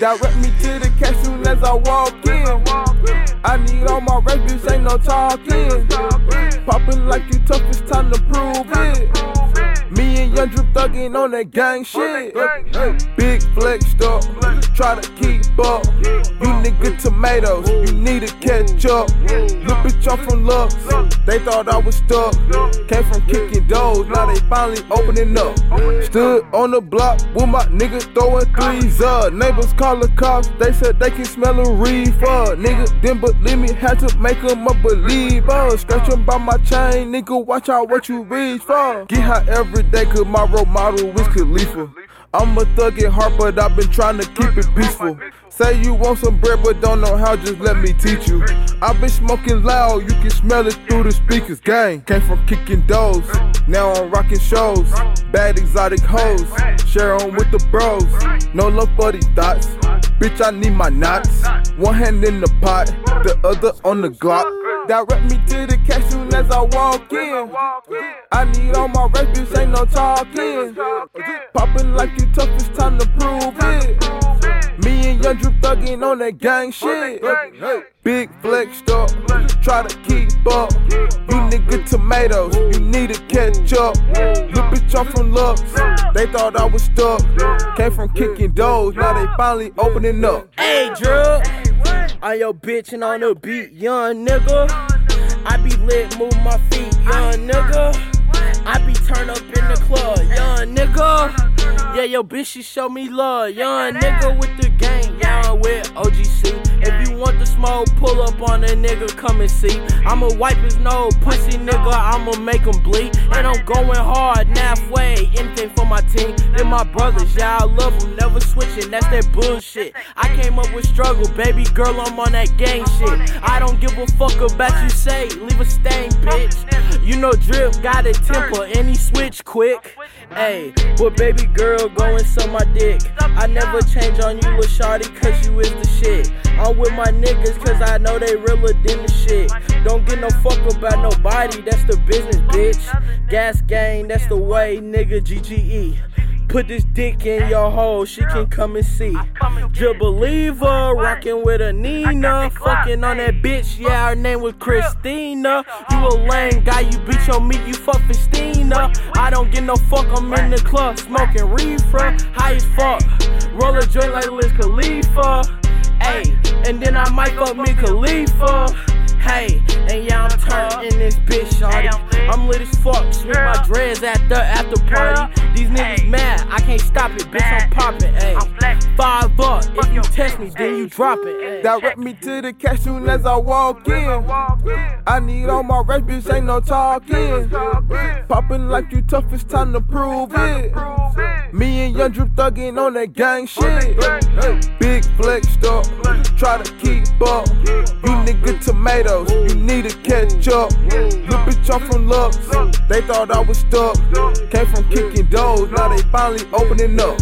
Direct me to the cash soon as I walk in. I need all my bitch, ain't no talking. Poppin' like you tough, it's time to prove it. Me and Young Drip thuggin' on that gang shit. Big flexed up, try to keep up. You nigga tomatoes, you need to catch up. Look bitch, I'm from Lux. They thought I was stuck. Came from kicking doors, now they finally opening up. Stood on the block with my niggas throwing threes up. Neighbors call the cops, they said they can smell a reefer. Nigga didn't believe me, had to make them a believer. Scratching by my chain, nigga, watch out what you reach for. Get high every day, cause my role model is Khalifa. I'm a thug at heart, but I've been trying to keep it peaceful. Say you want some bread, but don't know how, just let me teach you. I've been smoking loud, you can smell it through the speakers. Gang came from kicking doors, now I'm rocking shows. Bad exotic hoes, share with the bros. No love for these thoughts, bitch, I need my knots. One hand in the pot, the other on the Glock. Direct me to the cash soon as I walk in. I need all my rap, bitch, ain't no talking. Poppin' like you tough, it's time to prove it. Me and Young Drip thuggin' on that gang shit. Big flexed up, try to keep up. You nigga tomatoes, you need to catch up. Look bitch, I'm from Lux. They thought I was stuck. Came from kicking doors, now they finally opening up. Hey, drug. On your bitch and on the beat, young nigga. Lit, move my feet, young nigga. I be turn up in the club, young nigga. Yeah, yo, bitch, she show me love, young nigga with the gang, young with OGC. The smoke, pull up on a nigga, come and see. I'ma wipe his nose, pussy nigga, I'ma make him bleed. And I'm going hard, halfway, anything for my team. They're my brothers, yeah, I love them, never switching, that's that bullshit. I came up with struggle, baby girl, I'm on that gang shit. I don't give a fuck about you say, leave a stain, bitch. You know Drip got a temper and he switch quick. Hey, but baby girl, go and suck my dick. I never change on you, with shawty, cause you is the shit. I'm with my niggas, cause I know they realer than the shit. Don't get no fuck about nobody, that's the business, bitch. Gas gang, that's the way, nigga, GGE. Put this dick in your hole, she can come and see. Drip believer, rockin' with a Nina. Fucking on that bitch, yeah, her name was Christina. You a lame guy, you bitch on me, you fuck Christina. I don't get no fuck, I'm in the club, smoking reefer. High as fuck, roll a joint like Wiz Khalifa. Ayy, and then I might fuck Mia Khalifa. Hey, and yeah, I'm turned in this bitch, shawty. I'm lit as fuck, swing my dreads at the after party. These niggas can't stop it, bitch, I'm poppin', ayy. Five up, if you test me, then you drop it. Direct me to the cash soon as I walk in. I need all my rap, bitch, ain't no talking. Poppin' like you tough, it's time to prove it. Me and Young Drip thuggin' on that gang shit. Big flexed up, try to keep up. You nigga tomatoes, you need to catch up. Look bitch, I'm from Lux. They thought I was stuck. Came from kicking doors, now they finally opening up.